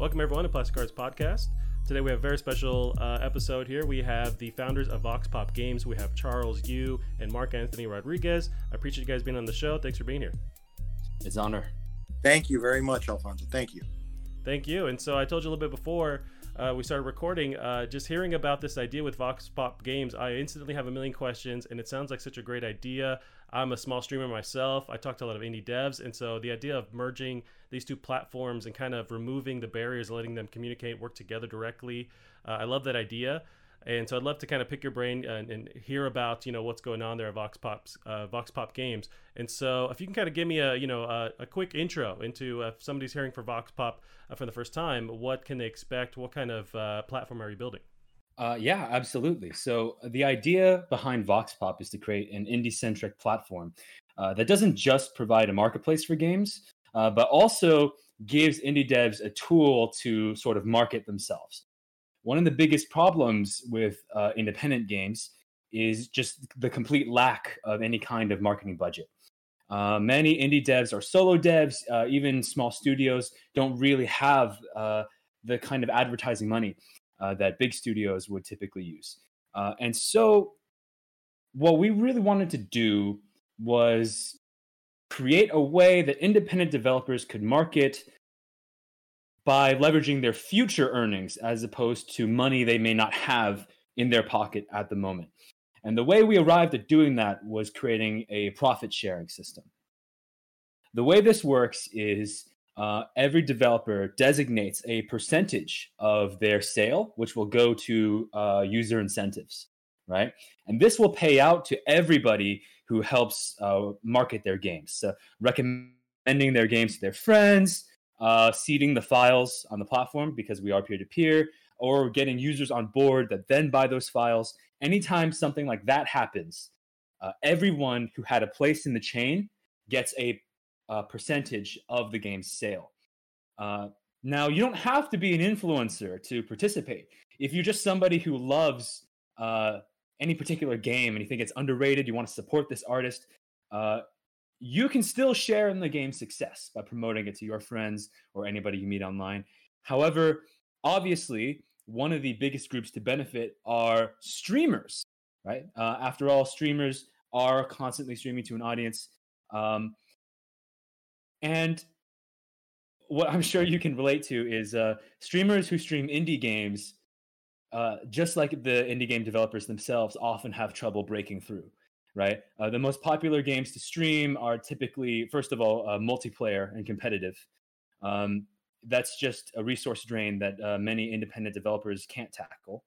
Welcome everyone to Plastic Cards Podcast. Today we have a very special uh, episode here. We have the founders of Vox Pop Games. We have Charles Yu and Mark Anthony Rodriguez. I appreciate you guys being on the show. Thanks for being here. It's an honor. Thank you very much, Alfonso. Thank you. Thank you. And so I told you a little bit before uh, we started recording, uh, just hearing about this idea with Vox Pop Games, I instantly have a million questions, and it sounds like such a great idea. I'm a small streamer myself. I talk to a lot of indie devs, and so the idea of merging these two platforms and kind of removing the barriers, letting them communicate, work together directly, uh, I love that idea. And so I'd love to kind of pick your brain and, and hear about you know what's going on there at Vox Pop's uh, Vox Pop Games. And so if you can kind of give me a you know a, a quick intro into uh, if somebody's hearing for Vox Pop uh, for the first time, what can they expect? What kind of uh, platform are you building? Uh, yeah, absolutely. So the idea behind Vox Pop is to create an indie-centric platform uh, that doesn't just provide a marketplace for games, but also gives indie devs a tool to sort of market themselves one of the biggest problems with uh, independent games is just the complete lack of any kind of marketing budget. Uh, many indie devs or solo devs, uh, even small studios, don't really have uh, the kind of advertising money uh, that big studios would typically use. Uh, and so, what we really wanted to do was create a way that independent developers could market by leveraging their future earnings as opposed to money they may not have in their pocket at the moment. And the way we arrived at doing that was creating a profit sharing system. The way this works is uh, every developer designates a percentage of their sale, which will go to uh, user incentives, right? And this will pay out to everybody who helps uh, market their games, so recommending their games to their friends, uh, seeding the files on the platform because we are peer to peer, or getting users on board that then buy those files. Anytime something like that happens, uh, everyone who had a place in the chain gets a, a percentage of the game's sale. Uh, now, you don't have to be an influencer to participate. If you're just somebody who loves uh, any particular game and you think it's underrated, you want to support this artist, uh, you can still share in the game's success by promoting it to your friends or anybody you meet online. However, obviously, one of the biggest groups to benefit are streamers, right? Uh, after all, streamers are constantly streaming to an audience. Um, and what I'm sure you can relate to is uh, streamers who stream indie games, uh, just like the indie game developers themselves, often have trouble breaking through right? Uh, the most popular games to stream are typically, first of all, uh, multiplayer and competitive. Um, that's just a resource drain that uh, many independent developers can't tackle.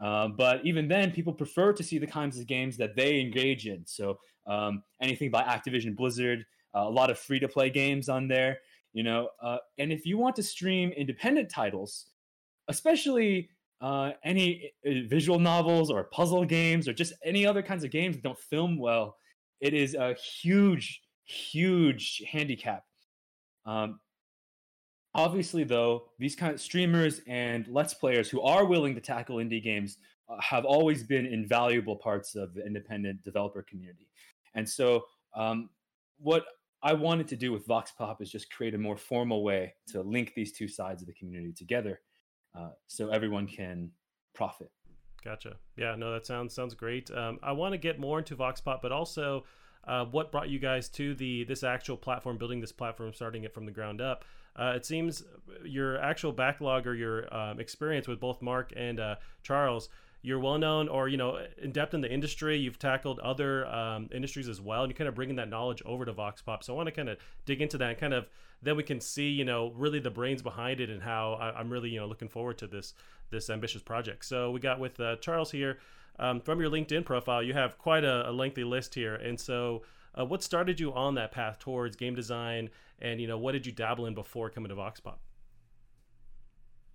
Uh, but even then, people prefer to see the kinds of games that they engage in. So um, anything by Activision Blizzard, uh, a lot of free to play games on there, you know. Uh, and if you want to stream independent titles, especially uh, any uh, visual novels or puzzle games or just any other kinds of games that don't film well, it is a huge, huge handicap. Um, obviously, though, these kind of streamers and let's players who are willing to tackle indie games uh, have always been invaluable parts of the independent developer community. And so, um, what I wanted to do with Vox Pop is just create a more formal way to link these two sides of the community together uh, so everyone can profit. Gotcha. Yeah, no, that sounds sounds great. Um, I want to get more into VoxPop, but also uh, what brought you guys to the this actual platform, building this platform, starting it from the ground up. Uh, it seems your actual backlog or your um, experience with both Mark and uh, Charles you're well known or you know in depth in the industry you've tackled other um, industries as well and you're kind of bringing that knowledge over to vox pop. So i want to kind of dig into that and kind of then we can see you know really the brains behind it and how I, am really you know looking forward to this this ambitious project. So we got with uh, charles here. Um, from your linkedin profile you have quite a, a lengthy list here. And so uh, what started you on that path towards game design? And you know what did you dabble in before coming to vox pop?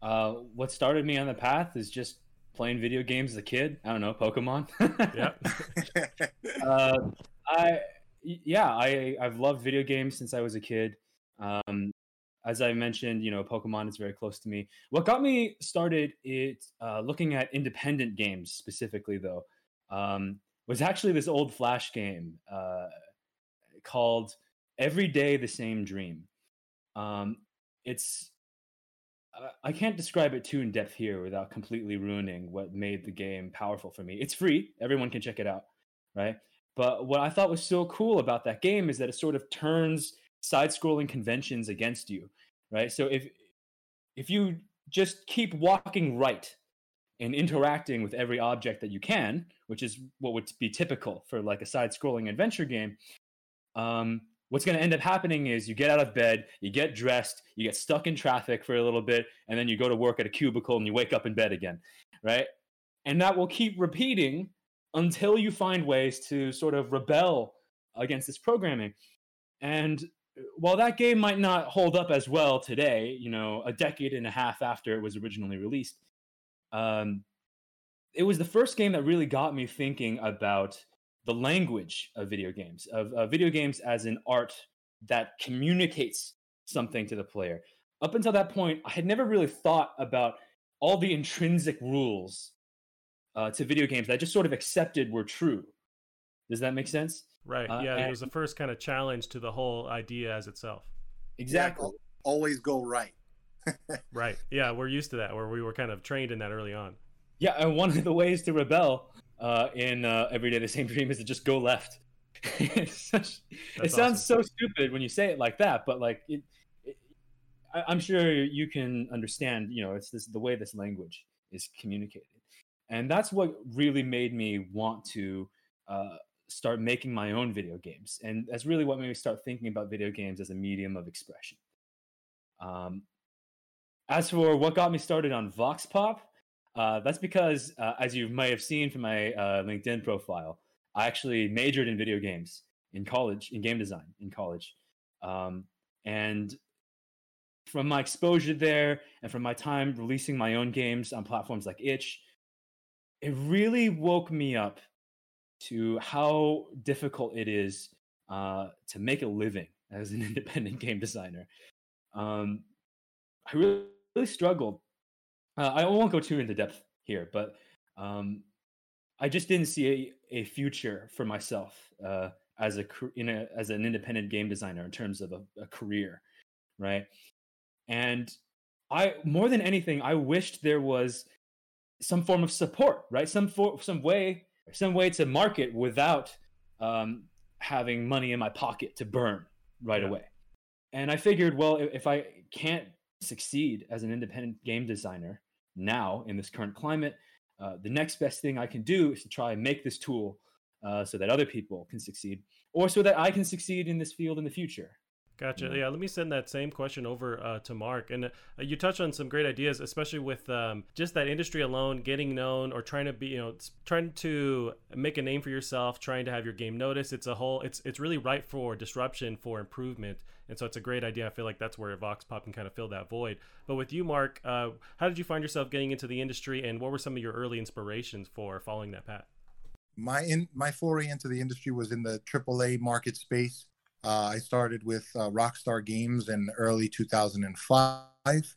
Uh, what started me on the path is just playing video games as a kid. I don't know, Pokemon. yeah. uh, I yeah, I I've loved video games since I was a kid. Um, as I mentioned, you know, Pokemon is very close to me. What got me started it uh, looking at independent games specifically, though, um, was actually this old Flash game uh, called "Every Day the Same Dream." Um, it's I can't describe it too in depth here without completely ruining what made the game powerful for me. It's free; everyone can check it out, right? But what I thought was so cool about that game is that it sort of turns side-scrolling conventions against you, right? So if if you just keep walking right and interacting with every object that you can, which is what would be typical for like a side-scrolling adventure game, um, what's going to end up happening is you get out of bed, you get dressed, you get stuck in traffic for a little bit, and then you go to work at a cubicle and you wake up in bed again, right? And that will keep repeating until you find ways to sort of rebel against this programming. And while that game might not hold up as well today, you know, a decade and a half after it was originally released, um, it was the first game that really got me thinking about the language of video games, of uh, video games as an art that communicates something to the player. Up until that point, I had never really thought about all the intrinsic rules uh, to video games that I just sort of accepted were true. Does that make sense? Right. Uh, yeah, it was the first kind of challenge to the whole idea as itself. Exactly. Yeah, always go right. right. Yeah, we're used to that, where we were kind of trained in that early on. Yeah, and one of the ways to rebel uh, in uh, Every Day the Same Dream is to just go left. such, it sounds awesome. so stupid when you say it like that, but like it, it, I, I'm sure you can understand. You know, it's this the way this language is communicated, and that's what really made me want to uh, start making my own video games, and that's really what made me start thinking about video games as a medium of expression. Um, as for what got me started on Vox Pop, uh, that's because, uh, as you may have seen from my uh, LinkedIn profile, I actually majored in video games in college, in game design in college. Um, and from my exposure there and from my time releasing my own games on platforms like Itch, it really woke me up to how difficult it is uh, to make a living as an independent game designer. Um, I really, really struggled uh, I won't go too into depth here, but um, I just didn't see a, a future for myself uh, as a, in a as an independent game designer in terms of a, a career, right? And I more than anything, I wished there was some form of support, right? Some for, some way some way to market without um, having money in my pocket to burn right away. And I figured, well, if I can't succeed as an independent game designer now in this current climate, uh, the next best thing I can do is to try and make this tool uh, so that other people can succeed, or so that I can succeed in this field in the future. Gotcha. Yeah. yeah, let me send that same question over uh, to Mark. And uh, you touched on some great ideas, especially with um, just that industry alone, getting known or trying to be, you know, trying to make a name for yourself, trying to have your game noticed. It's a whole, it's it's really ripe for disruption, for improvement. And so it's a great idea. I feel like that's where Vox Pop can kind of fill that void. But with you, Mark, uh, how did you find yourself getting into the industry, and what were some of your early inspirations for following that path? My in my foray into the industry was in the AAA market space. Uh, I started with uh, Rockstar Games in early 2005.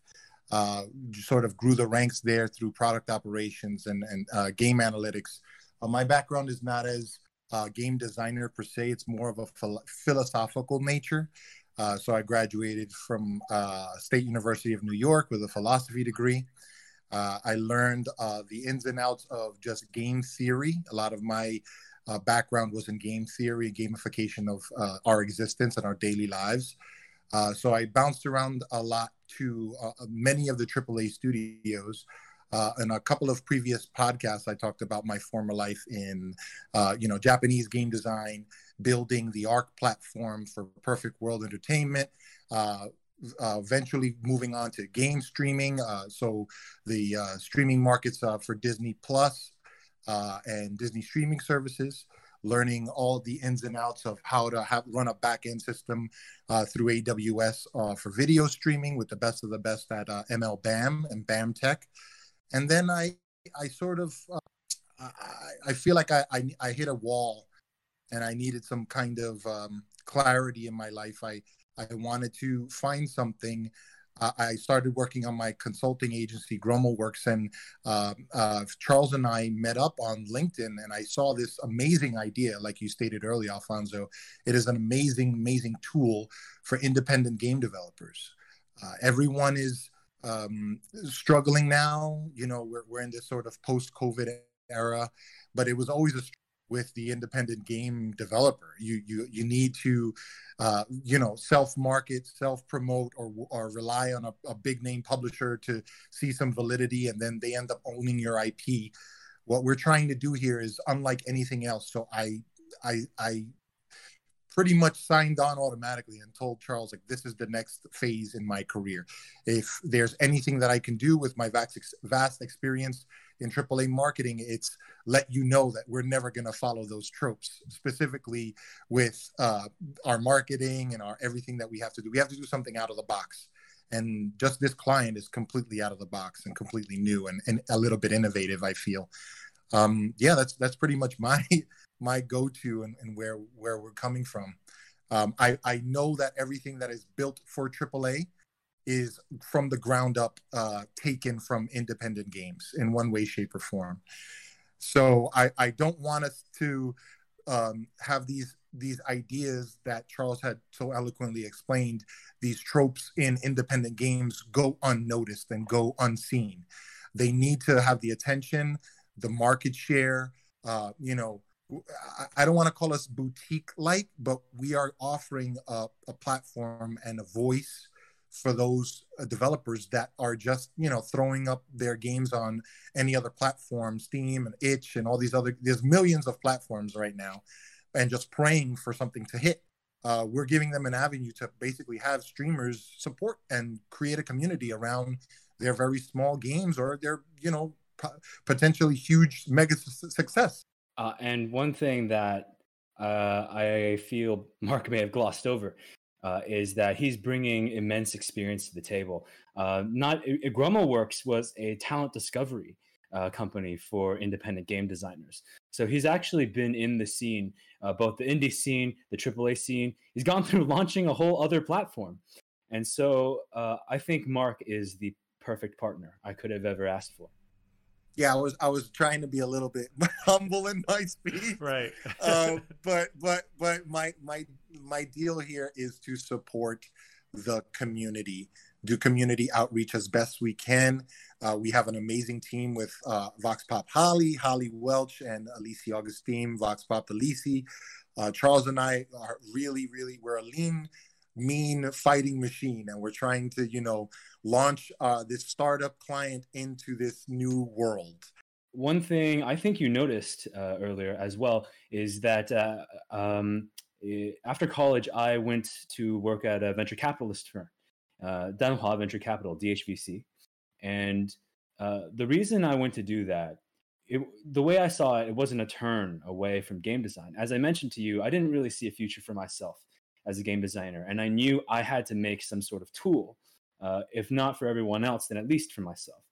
Uh, sort of grew the ranks there through product operations and, and uh, game analytics. Uh, my background is not as a game designer per se, it's more of a phil- philosophical nature. Uh, so I graduated from State University of New York with a philosophy degree. I learned the ins and outs of just game theory. A lot of my uh, background was in game theory, gamification of uh, our existence and our daily lives. Uh, so I bounced around a lot to uh, uh, many of the AAA studios. Uh, in a couple of previous podcasts, I talked about my former life in, you know, Japanese game design, building the ARC platform for Perfect World Entertainment, uh, eventually moving on to game streaming. Uh, so the uh, streaming markets for Disney Plus uh, and Disney streaming services, learning all the ins and outs of how to have, run a back end system uh, through AWS uh, for video streaming with the best of the best at uh, ML BAM and BAM Tech. And then I, I sort of, uh, I, I, feel like I, I, I, hit a wall and I needed some kind of um, clarity in my life. I, I wanted to find something I started working on my consulting agency, Gromo Works, and uh, uh, Charles and I met up on LinkedIn, and I saw this amazing idea, like you stated earlier, Alfonso. It is an amazing, amazing tool for independent game developers. Uh, everyone is um, struggling now. You know, we're we're in this sort of post-COVID era, but it was always a with the independent game developer. You you you need to, uh, you know, self market, self promote, or or rely on a, a, big name publisher to see some validity, and then they end up owning your IP. What we're trying to do here is unlike anything else. So I I I pretty much signed on automatically and told Charles like this is the next phase in my career. If there's anything that I can do with my vast vast experience in AAA marketing, it's let you know that we're never going to follow those tropes. Specifically with uh, our marketing and our everything that we have to do, we have to do something out of the box. And just this client is completely out of the box and completely new and, and a little bit innovative. I feel. Um, yeah, that's that's pretty much my my go-to and, and where where we're coming from. Um, I I know that everything that is built for AAA is from the ground up uh, taken from independent games in one way, shape, or form. So I I don't want us to um, have these these ideas that Charles had so eloquently explained, these tropes in independent games go unnoticed and go unseen. They need to have the attention, the market share, uh, you know, I don't want to call us boutique like, but we are offering a, a, platform and a voice for those uh, developers that are just you know throwing up their games on any other platform, Steam and Itch and all these other. There's millions of platforms right now, and just praying for something to hit. Uh, we're giving them an avenue to basically have streamers support and create a community around their very small games or their you know potentially huge mega success uh, and one thing that uh, I feel Mark may have glossed over uh, is that he's bringing immense experience to the table. Uh, not Grumma Works was a talent discovery uh, company for independent game designers. So he's actually been in the scene, uh, both the indie scene, the AAA scene. He's gone through launching a whole other platform. And so I think Mark is the perfect partner I could have ever asked for yeah, I was I was trying to be a little bit humble in my speech, right? uh, but but but my my my deal here is to support the community, do community outreach as best we can. Uh, we have an amazing team with uh, Vox Pop Holly, Holly Welch, and Alicia Augustine, Vox Pop Alici. Uh, Charles and I are really, really, we're a lean mean fighting machine and we're trying to you know launch uh, this startup client into this new world. One thing i think you noticed uh, earlier as well is that uh, um, after college i went to work at a venture capitalist firm uh, danhua venture capital dhvc and uh, the reason i went to do that it, the way i saw it it wasn't a turn away from game design. As i mentioned to you i didn't really see a future for myself as a game designer. And I knew I had to make some sort of tool, uh, if not for everyone else, then at least for myself.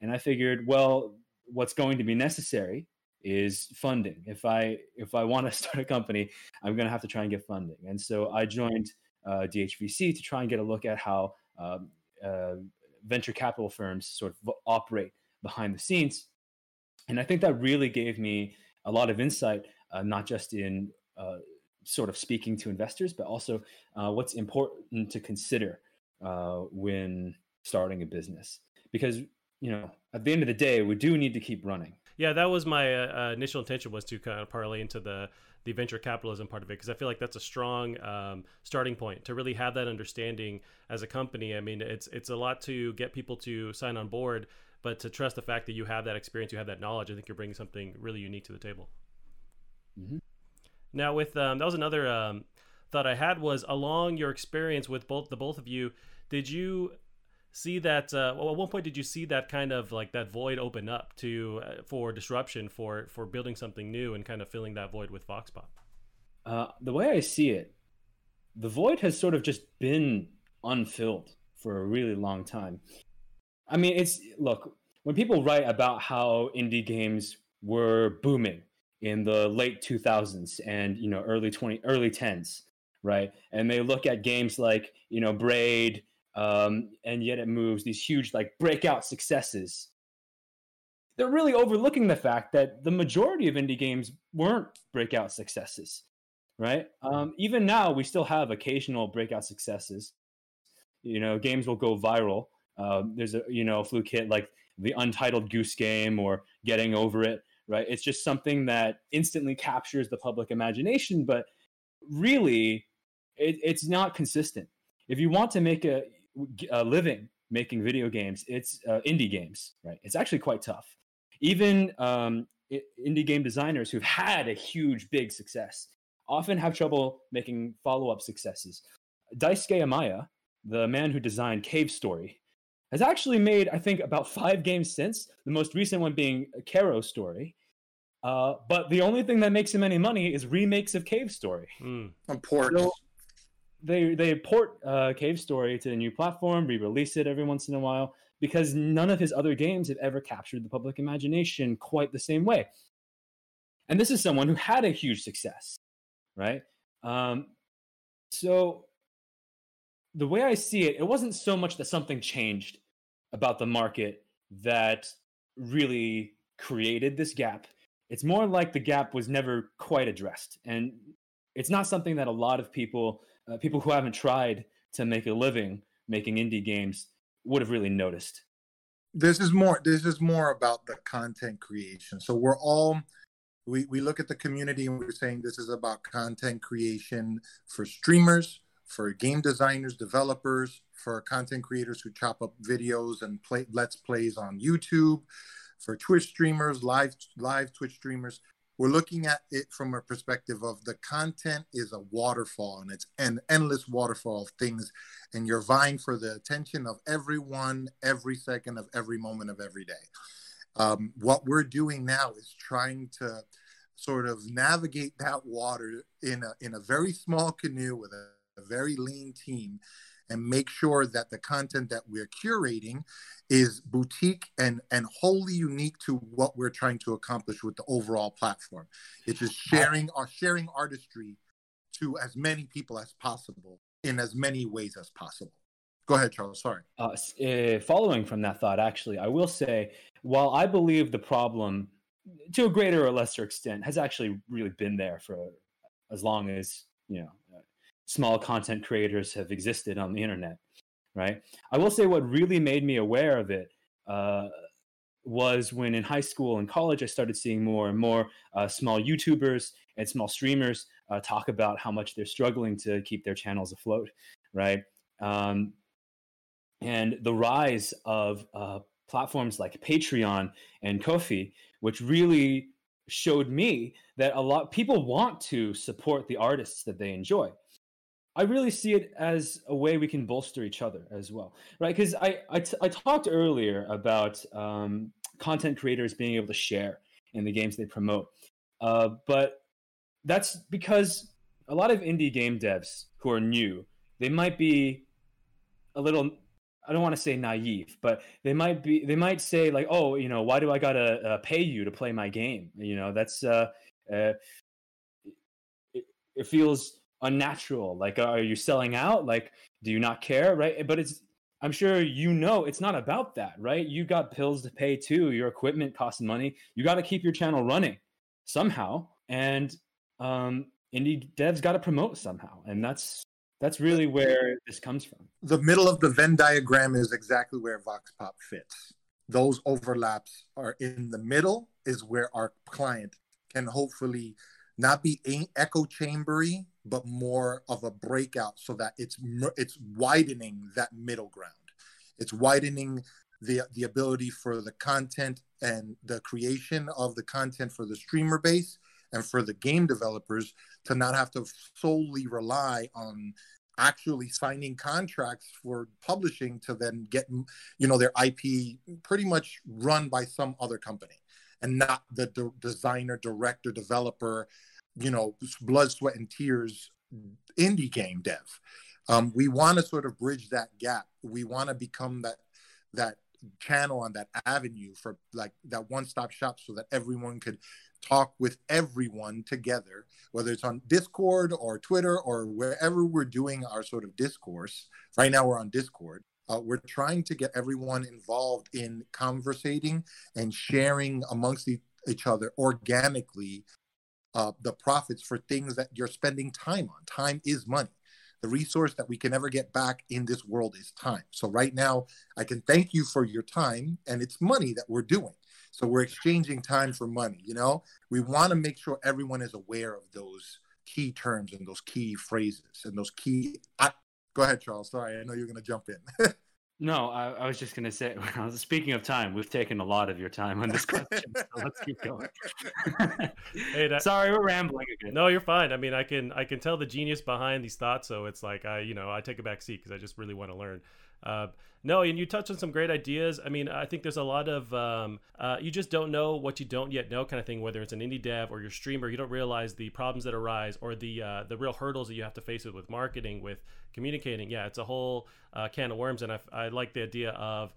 And I figured, well, what's going to be necessary is funding. If I if I want to start a company, I'm going to have to try and get funding. And so I joined uh, DHVC to try and get a look at how um, uh, venture capital firms sort of operate behind the scenes. And I think that really gave me a lot of insight, uh, not just in uh, sort of speaking to investors, but also uh, what's important to consider uh, when starting a business. Because you know, at the end of the day, we do need to keep running. Yeah, that was my uh, initial intention was to kind of parlay into the the venture capitalism part of it because I feel like that's a strong um, starting point to really have that understanding as a company. I mean, it's it's a lot to get people to sign on board, but to trust the fact that you have that experience, you have that knowledge, I think you're bringing something really unique to the table. Mm-hmm. Now, with um, that was another um, thought I had was along your experience with both the both of you, did you see that? Uh, well, at one point, did you see that kind of like that void open up to uh, for disruption for for building something new and kind of filling that void with VoxPop? Uh, the way I see it, the void has sort of just been unfilled for a really long time. I mean, it's look when people write about how indie games were booming in the late 2000s and you know early 20 early 10s right? And they look at games like you know braid um, and yet it moves these huge like breakout successes. They're really overlooking the fact that the majority of indie games weren't breakout successes right? Um, even now we still have occasional breakout successes. You know games will go viral. Uh, there's a you know fluke hit like the Untitled Goose Game or Getting Over It, right? It's just something that instantly captures the public imagination, but really, it, it's not consistent. If you want to make a, a living making video games, it's uh, indie games, right? It's actually quite tough. Even um, indie game designers who've had a huge, big success often have trouble making follow up successes. Daisuke Amaya, the man who designed Cave Story, has actually made, I think, about five games since, the most recent one being Kero Story. Uh, but the only thing that makes him any money is remakes of Cave Story. Mm. ports. So they they port uh, Cave Story to a new platform, re-release it every once in a while, because none of his other games have ever captured the public imagination quite the same way. And this is someone who had a huge success, right? Um, so the way I see it, it wasn't so much that something changed about the market that really created this gap. It's more like the gap was never quite addressed. And it's not something that a lot of people, uh, people who haven't tried to make a living making indie games, would have really noticed. This is more. This is more about the content creation. So we're all we, we look at the community and we're saying this is about content creation for streamers, for game designers, developers, for content creators who chop up videos and play let's plays on YouTube, for Twitch streamers, live live Twitch streamers. We're looking at it from a perspective of the content is a waterfall and it's an endless waterfall of things, and you're vying for the attention of everyone every second of every moment of every day. Um, what we're doing now is trying to sort of navigate that water in a in a very small canoe with a a very lean team and make sure that the content that we're curating is boutique and and wholly unique to what we're trying to accomplish with the overall platform. It's just sharing our sharing artistry to as many people as possible in as many ways as possible. Go ahead, Charles. Sorry. Uh, uh, following from that thought, actually, I will say, while I believe the problem, to a greater or lesser extent, has actually really been there for as long as you know small content creators have existed on the internet, right? I will say what really made me aware of it uh, was when in high school and college I started seeing more and more uh, small YouTubers and small streamers uh, talk about how much they're struggling to keep their channels afloat, right? Um, and the rise of uh, platforms like Patreon and Ko-fi, which really showed me that a lot people want to support the artists that they enjoy I really see it as a way we can bolster each other as well, right? Because I, I, t- I talked earlier about um, content creators being able to share in the games they promote, uh, but that's because a lot of indie game devs who are new, they might be a little. I don't want to say naive, but they might be. They might say like, "Oh, you know, why do I gotta uh, pay you to play my game?" You know, that's uh, uh it, it feels unnatural like are you selling out? Like do you not care? Right? But it's i'm sure you know it's not about that right? You got pills to pay too your equipment costs money you got to keep your channel running somehow and um indie devs got to promote somehow and that's that's really where this comes from. The middle of the venn diagram is exactly where vox pop fits. Those overlaps are in the middle is where our client can hopefully not be echo chambery, but more of a breakout so that it's it's widening that middle ground. It's widening the the ability for the content and the creation of the content for the streamer base and for the game developers to not have to solely rely on actually signing contracts for publishing to then get you know their IP pretty much run by some other company and not the de- designer, director, developer, you know, blood, sweat, and tears indie game dev. Um, we want to sort of bridge that gap. We want to become that that channel on that avenue for like that one-stop shop so that everyone could talk with everyone together whether it's on discord or twitter or wherever we're doing our sort of discourse right now we're on discord uh, we're trying to get everyone involved in conversating and sharing amongst each other organically uh, the profits for things that you're spending time on. Time is money. the resource that we can never get back in this world is time. So right now, I can thank you for your time, and it's money that we're doing. So we're exchanging time for money. You know, we want to make sure everyone is aware of those key terms and those key phrases and those key. I, go ahead, Charles. Sorry, I know you're going to jump in. No, I, I, was just going to say, speaking of time, we've taken a lot of your time on this question. so let's keep going. hey, that, Sorry, we're rambling again. No, you're fine. I mean, I can I can tell the genius behind these thoughts, so it's like I, you know, I take a back seat because I just really want to learn. Uh, no, and you touched on some great ideas. I mean, I think there's a lot of um, uh, you just don't know what you don't yet know kind of thing. Whether it's an indie dev or your streamer, you don't realize the problems that arise or the uh, the real hurdles that you have to face with with marketing, with communicating. Yeah, it's a whole uh, can of worms, and I, I like the idea of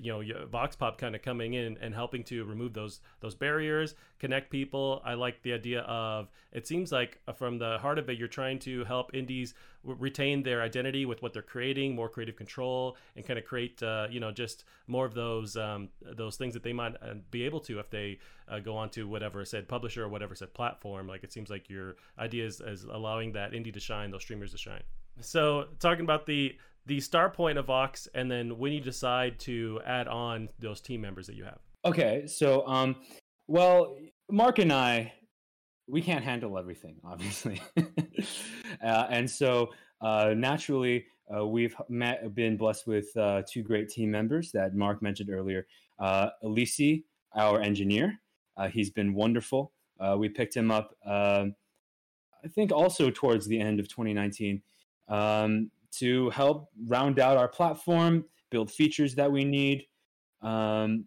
you know vox pop kind of coming in and helping to remove those those barriers connect people. I like the idea of it seems like uh, from the heart of it you're trying to help indies retain their identity with what they're creating more creative control and kind of create uh, you know just more of those um, those things that they might uh, be able to if they uh, go on to whatever said publisher or whatever said platform. Like it seems like your idea is, is allowing that indie to shine those streamers to shine. So talking about the the start point of Vox, and then when you decide to add on those team members that you have. Okay, so um, well, Mark and I, we can't handle everything, obviously, uh, and so uh, naturally, uh, we've met, been blessed with uh, two great team members that Mark mentioned earlier. Uh, Elisi, our engineer, uh, he's been wonderful. Uh, we picked him up, um, I think, also towards the end of 2019. Um, to help round out our platform, build features that we need. Um,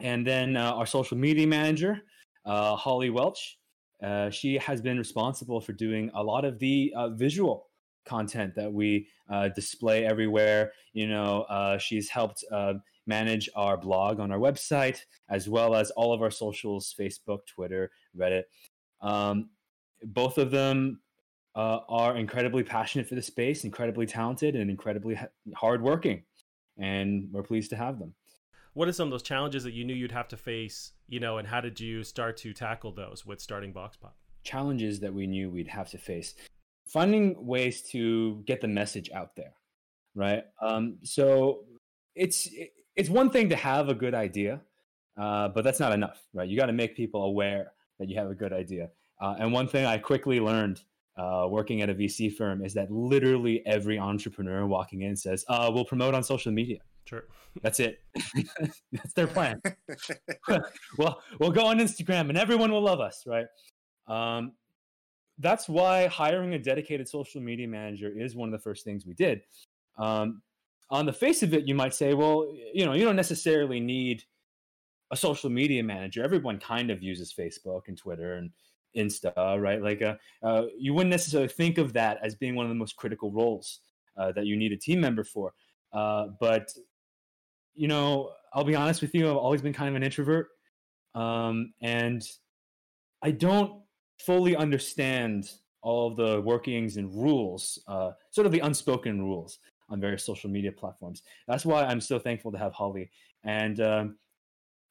and then uh, our social media manager, uh, Holly Welch, uh, she has been responsible for doing a lot of the uh, visual content that we uh, display everywhere. You know, uh, she's helped manage our blog on our website, as well as all of our socials Facebook, Twitter, Reddit. Um, both of them uh, are incredibly passionate for the space, incredibly talented, and incredibly ha- hardworking. And we're pleased to have them. What are some of those challenges that you knew you'd have to face, you know, and how did you start to tackle those with starting VoxPop? Challenges that we knew we'd have to face. Finding ways to get the message out there, right? Um, so it's it's one thing to have a good idea, uh, but that's not enough, right? You got to make people aware that you have a good idea. Uh, and one thing I quickly learned uh, working at a VC firm is that literally every entrepreneur walking in says, uh, "We'll promote on social media." Sure, that's it. that's their plan. well, we'll go on Instagram and everyone will love us, right? Um, that's why hiring a dedicated social media manager is one of the first things we did. Um, on the face of it, you might say, well, you know, you don't necessarily need a social media manager. Everyone kind of uses Facebook and Twitter and Insta, right? Like, uh, uh, you wouldn't necessarily think of that as being one of the most critical roles uh, that you need a team member for. Uh, but, you know, I'll be honest with you, I've always been kind of an introvert. Um, and I don't fully understand all the workings and rules, uh, sort of the unspoken rules on various social media platforms. That's why I'm so thankful to have Holly. And um,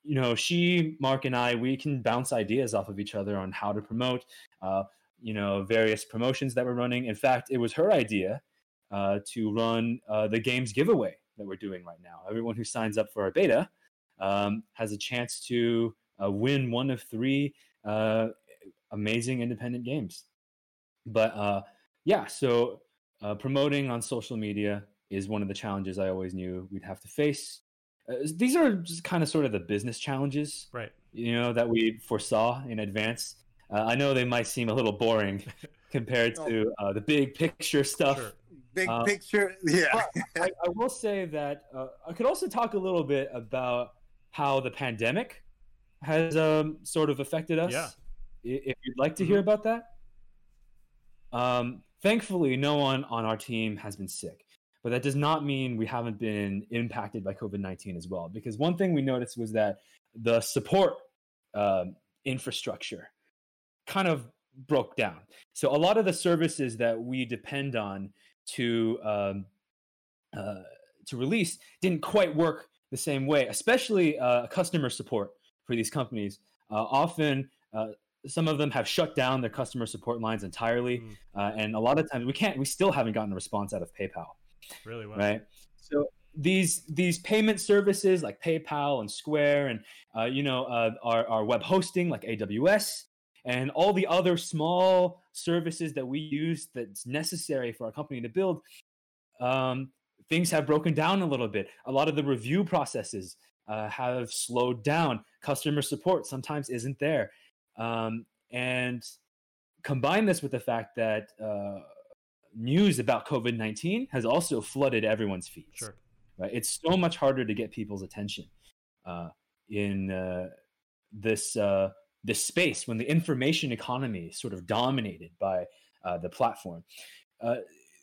you know, she, Mark, and I, we can bounce ideas off of each other on how to promote, uh, you know, various promotions that we're running. In fact, it was her idea uh, to run uh, the games giveaway that we're doing right now. Everyone who signs up for our beta um, has a chance to uh, win one of three uh, amazing independent games. But uh, yeah, so promoting on social media is one of the challenges I always knew we'd have to face. Uh, these are just kind of sort of the business challenges, right? You know that we foresaw in advance. Uh, I know they might seem a little boring compared to uh, the big picture stuff. Sure. Big uh, picture, yeah. I, I, will say that uh, I could also talk a little bit about how the pandemic has um, sort of affected us. Yeah. If you'd like to mm-hmm. hear about that. Um, thankfully, no one on our team has been sick. But that does not mean we haven't been impacted by COVID 19 as well. Because one thing we noticed was that the support um, infrastructure kind of broke down. So a lot of the services that we depend on to um, uh, to release didn't quite work the same way, especially uh, customer support for these companies. Uh, often, uh, some of them have shut down their customer support lines entirely, Mm. uh, and a lot of times we can't. We still haven't gotten a response out of PayPal, Really well. right? So these these payment services like PayPal and Square, and uh, you know uh, our our web hosting like AWS, and all the other small services that we use that's necessary for our company to build. Um, things have broken down a little bit. A lot of the review processes uh, have slowed down. Customer support sometimes isn't there. Um, and combine this with the fact that uh, news about COVID 19 has also flooded everyone's feeds. Sure. Right? It's so much harder to get people's attention uh, in uh, this, uh, this space when the information economy is sort of dominated by uh, the platform. Uh,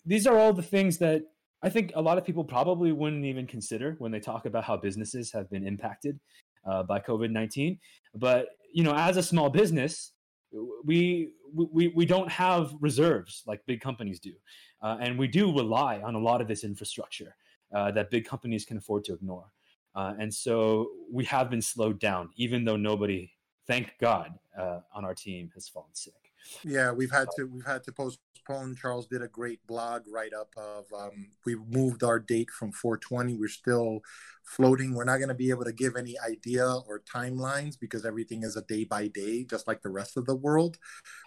these are all the things that I think a lot of people probably wouldn't even consider when they talk about how businesses have been impacted uh, by COVID nineteen. But you know, as a small business, we we we don't have reserves like big companies do, uh, and we do rely on a lot of this infrastructure uh, that big companies can afford to ignore. Uh, and so we have been slowed down, even though nobody, thank God, uh, on our team has fallen sick. Yeah, we've had to we've had to postpone. Charles did a great blog write up of um, we moved our date from 420. We're still floating. We're not going to be able to give any idea or timelines because everything is a day by day, just like the rest of the world.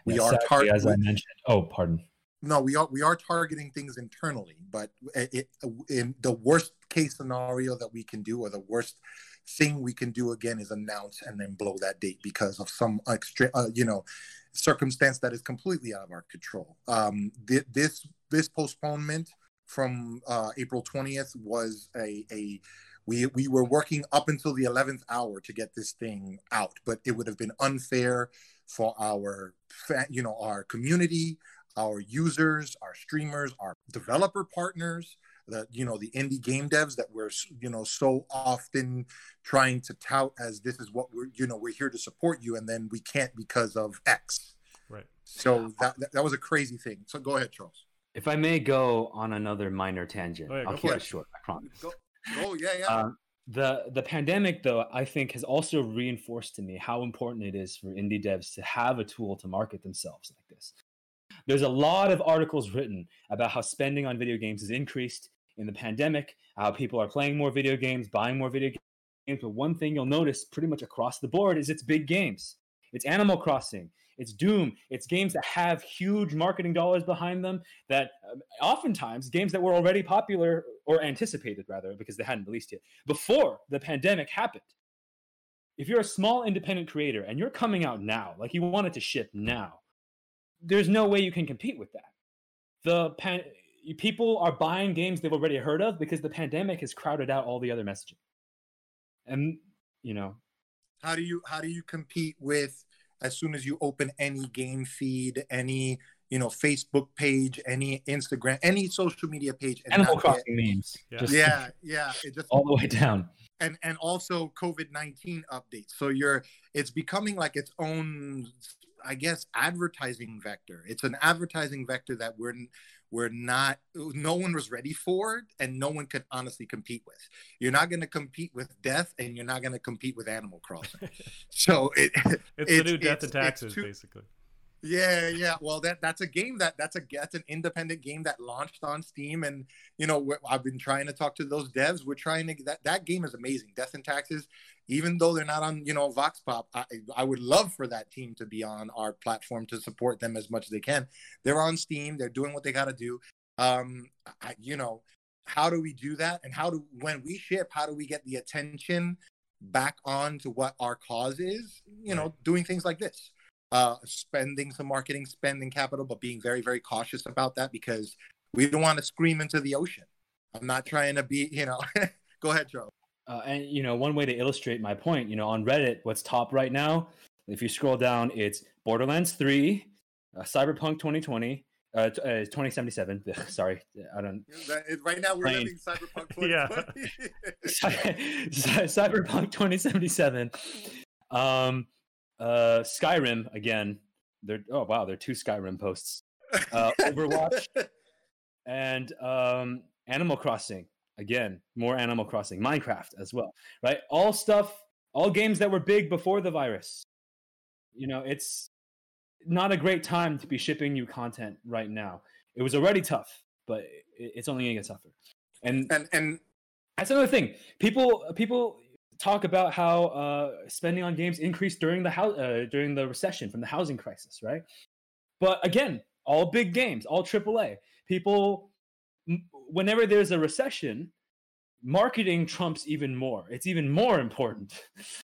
We are targeting. as I mentioned. Oh, pardon. No, we are we are targeting things internally, but it, it, in the worst case scenario that we can do, or the worst thing we can do again, is announce and then blow that date because of some extra, uh, you know, circumstance that is completely out of our control. Um, th- this this postponement from uh, April twentieth was a a we we were working up until the eleventh hour to get this thing out, but it would have been unfair for our you know our community our users, our streamers, our developer partners, the you know the indie game devs that we're you know so often trying to tout as this is what we're you know we're here to support you, and then we can't because of X. Right. So that that, that was a crazy thing. So go ahead, Charles. If I may go on another minor tangent, Oh, yeah, I'll keep it it. short. I promise. Go, oh yeah, yeah. Um, the the pandemic, though, I think has also reinforced to me how important it is for indie devs to have a tool to market themselves like this. There's a lot of articles written about how spending on video games has increased in the pandemic, how people are playing more video games, buying more video games. But one thing you'll notice pretty much across the board is it's big games. It's Animal Crossing, it's Doom, it's games that have huge marketing dollars behind them. That um, oftentimes games that were already popular or anticipated rather because they hadn't released yet before the pandemic happened. If you're a small independent creator and you're coming out now, like you want it to ship now, there's no way you can compete with that. The pan- people are buying games they've already heard of because the pandemic has crowded out all the other messaging. And you know, how do you how do you compete with as soon as you open any game feed, any you know Facebook page, any Instagram, any social media page, and Animal not get- Crossing memes, Yeah. just yeah, yeah, it just all the way down. and and also covid-19 updates so you're it's becoming like its own i guess advertising vector. It's an advertising vector that we're we're not no one was ready for and no one could honestly compete with. You're not going to compete with death and you're not going to compete with animal crossing. So it It's, the It's- new death it's- and taxes, too- basically. Yeah, yeah. Well, that that's a game that that's a that's an independent game that launched on Steam, and you know I've been trying to talk to those devs. We're trying to that that game is amazing. Death and Taxes, even though they're not on you know Vox Pop, I I would love for that team to be on our platform to support them as much as they can. They're on Steam. They're doing what they got to do. Um, I, you know, how do we do that? And how do when we ship, how do we get the attention back on to what our cause is? You know, doing things like this uh, spending some marketing spending capital, but being very, very cautious about that because we don't want to scream into the ocean. I'm not trying to be, you know. Go ahead, Joe. Uh, and you know, one way to illustrate my point, you know, on Reddit, what's top right now? If you scroll down, it's Borderlands 3, uh, Cyberpunk 2020, uh, t- uh 2077. Sorry, I don't. Right now, we're Plain. living Cyberpunk Yeah. Cyberpunk 2077. Um, uh, Skyrim again. There. Oh wow, there are two Skyrim posts. Uh, Overwatch and um, Animal Crossing again. More Animal Crossing. Minecraft as well. Right. All stuff. All games that were big before the virus. You know, it's not a great time to be shipping new content right now. It was already tough, but it's only gonna get tougher. And and and that's another thing. People people talk about how uh, spending on games increased during the house uh, during the recession from the housing crisis, right? But again, all big games, all AAA. People, whenever there's a recession, marketing trumps even more. It's even more important.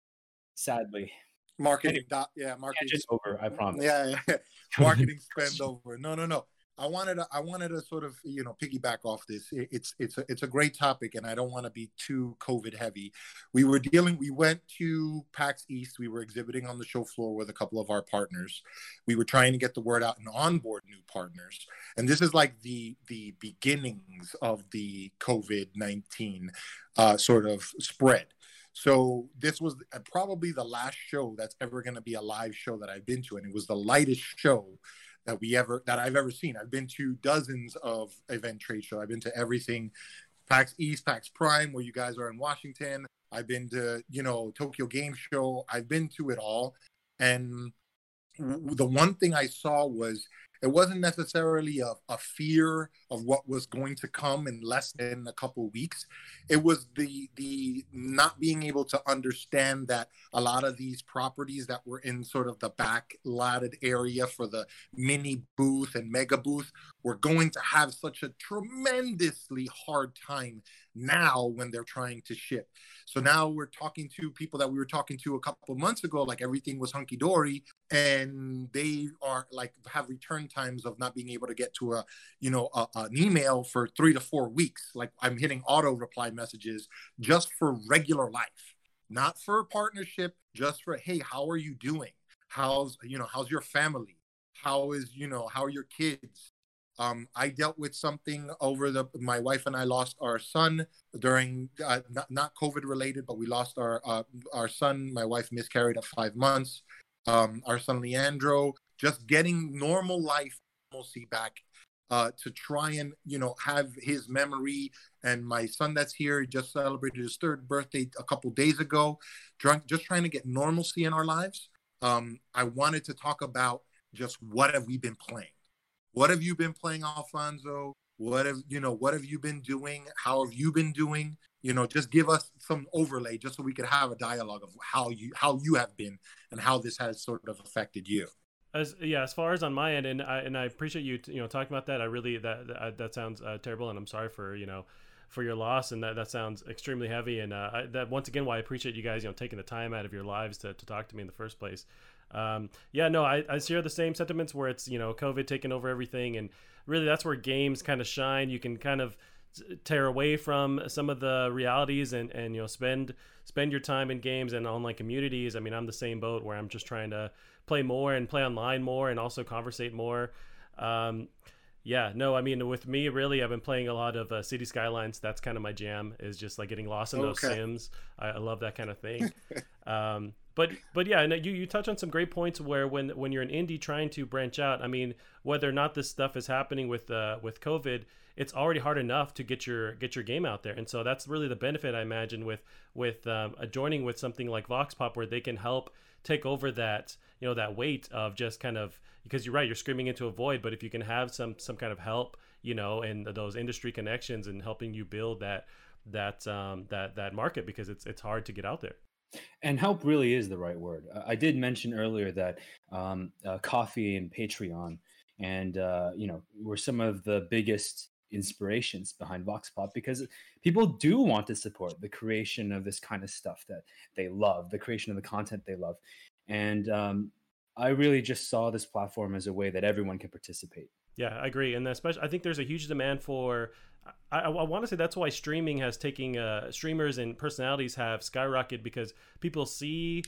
Sadly, marketing. Dot, yeah, marketing over. I promise. Yeah, yeah. marketing spend over. No, no, no. I wanted to, I wanted to sort of you know piggyback off this. It's it's a, it's a great topic, and I don't want to be too COVID heavy. We were dealing. We went to PAX East. We were exhibiting on the show floor with a couple of our partners. We were trying to get the word out and onboard new partners. And this is like the the beginnings of the COVID nineteen uh, sort of spread. So this was uh, probably the last show that's ever going to be a live show that I've been to, and it was the lightest show that we ever that I've ever seen. I've been to dozens of event trade show. I've been to everything, PAX East, PAX Prime, where you guys are in Washington. I've been to you know Tokyo Game Show. I've been to it all, and the one thing I saw was it wasn't necessarily a, a fear of what was going to come in less than a couple weeks it was the the not being able to understand that a lot of these properties that were in sort of the back latted area for the mini booth and mega booth were going to have such a tremendously hard time now when they're trying to ship. So now we're talking to people that we were talking to a couple months ago, like everything was hunky dory, and they are like have return times of not being able to get to a, you know, a, an email for three to four weeks. Like I'm hitting auto reply messages just for regular life, not for a partnership, just for hey, how are you doing? How's you know how's your family? How is you know how are your kids? Um, I dealt with something over the. My wife and I lost our son during uh, not, not COVID related, but we lost our uh, our son. My wife miscarried at five months. Um, our son Leandro, just getting normal life normalcy back uh, to try and you know have his memory. And my son that's here just celebrated his third birthday a couple days ago. Drunk, just trying to get normalcy in our lives. Um, I wanted to talk about just what have we been playing what have you been playing, Alfonso? What have you know? What have you been doing? How have you been doing? You know, just give us some overlay, just so we could have a dialogue of how you how you have been and how this has sort of affected you. As yeah, as far as on my end, and I and I appreciate you you know talking about that. I really that that, that sounds uh, terrible, and I'm sorry for you know for your loss, and that, that sounds extremely heavy. And uh, I, that once again, why I appreciate you guys, you know, taking the time out of your lives to, to talk to me in the first place. Um, yeah, no, I, I share the same sentiments where it's you know COVID taking over everything, and really that's where games kind of shine. You can kind of tear away from some of the realities and and you know spend spend your time in games and online communities. I mean, I'm the same boat where I'm just trying to play more and play online more and also conversate more. Um, yeah, no, I mean, with me, really, I've been playing a lot of uh, City Skylines. That's kind of my jam. Is just like getting lost in okay. those sims. I, I, love that kind of thing. um, but but yeah, and you you touch on some great points where when when you're an indie trying to branch out, I mean, whether or not this stuff is happening with uh, with COVID, it's already hard enough to get your get your game out there, and so that's really the benefit I imagine with with um, joining with something like Vox Pop, where they can help take over that you know that weight of just kind of because you're right, you're screaming into a void, but if you can have some some kind of help, you know, and those industry connections and helping you build that that um, that that market because it's it's hard to get out there. And help really is the right word. I did mention earlier that um, uh, Ko-fi and Patreon, and uh, you know, were some of the biggest inspirations behind Vox Pop because people do want to support the creation of this kind of stuff that they love, the creation of the content they love, and um, I really just saw this platform as a way that everyone can participate. Yeah, I agree, and especially I think there's a huge demand for I, I want to say that's why streaming has taken uh, streamers and personalities have skyrocketed because people see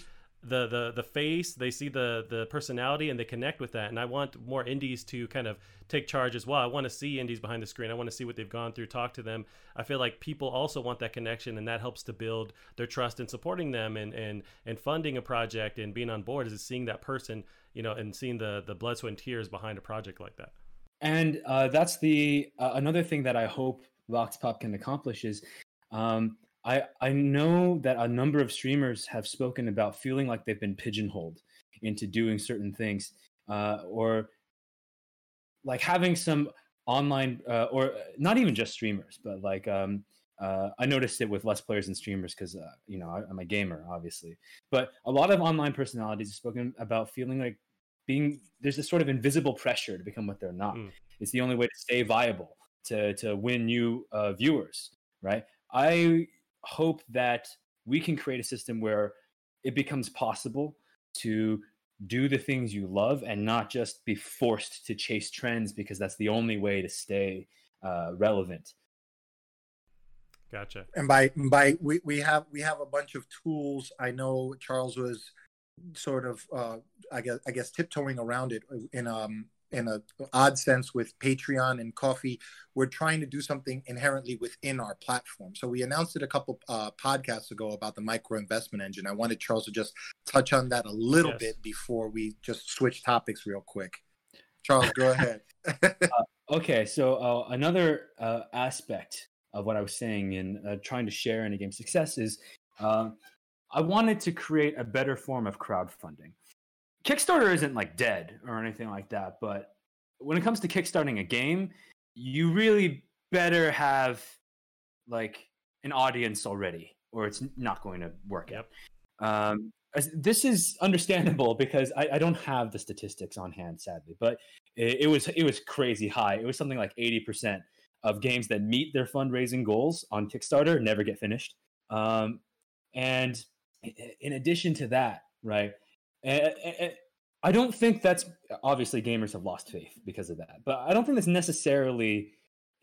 the the the face, they see the the personality, and they connect with that. And I want more indies to kind of take charge as well. I want to see indies behind the screen. I want to see what they've gone through, talk to them. I feel like people also want that connection, and that helps to build their trust in supporting them and and and funding a project and being on board is seeing that person, you know, and seeing the the blood, sweat, and tears behind a project like that. And uh, that's the uh, another thing that I hope Vox Pop can accomplish is um, I I know that a number of streamers have spoken about feeling like they've been pigeonholed into doing certain things uh, or like having some online uh, or not even just streamers, but like um, uh, I noticed it with less players and streamers because uh, you know I, am a gamer, obviously. But a lot of online personalities have spoken about feeling like being there's this sort of invisible pressure to become what they're not. Mm. It's the only way to stay viable to to win new uh, viewers, right? I hope that we can create a system where it becomes possible to do the things you love and not just be forced to chase trends because that's the only way to stay uh, relevant. Gotcha. And by by we, we have we have a bunch of tools. I know Charles was sort of uh, I guess I guess tiptoeing around it in um in a odd sense with Patreon and Ko-fi. We're trying to do something inherently within our platform. So we announced it a couple uh, podcasts ago about the micro investment engine. I wanted Charles to just touch on that a little yes. bit before we just switch topics real quick. Charles, go ahead. uh, okay, so uh, another uh, aspect of what I was saying in uh, trying to share in a game success is uh, I wanted to create a better form of crowdfunding. Kickstarter isn't like dead or anything like that, but when it comes to kickstarting a game, you really better have like an audience already, or it's not going to work out. Um, this is understandable because I, I, don't have the statistics on hand, sadly, but it, it, was it was crazy high. It was something like eighty percent of games that meet their fundraising goals on Kickstarter never get finished. Um, and in addition to that, right, I don't think that's obviously gamers have lost faith because of that, but I don't think that's necessarily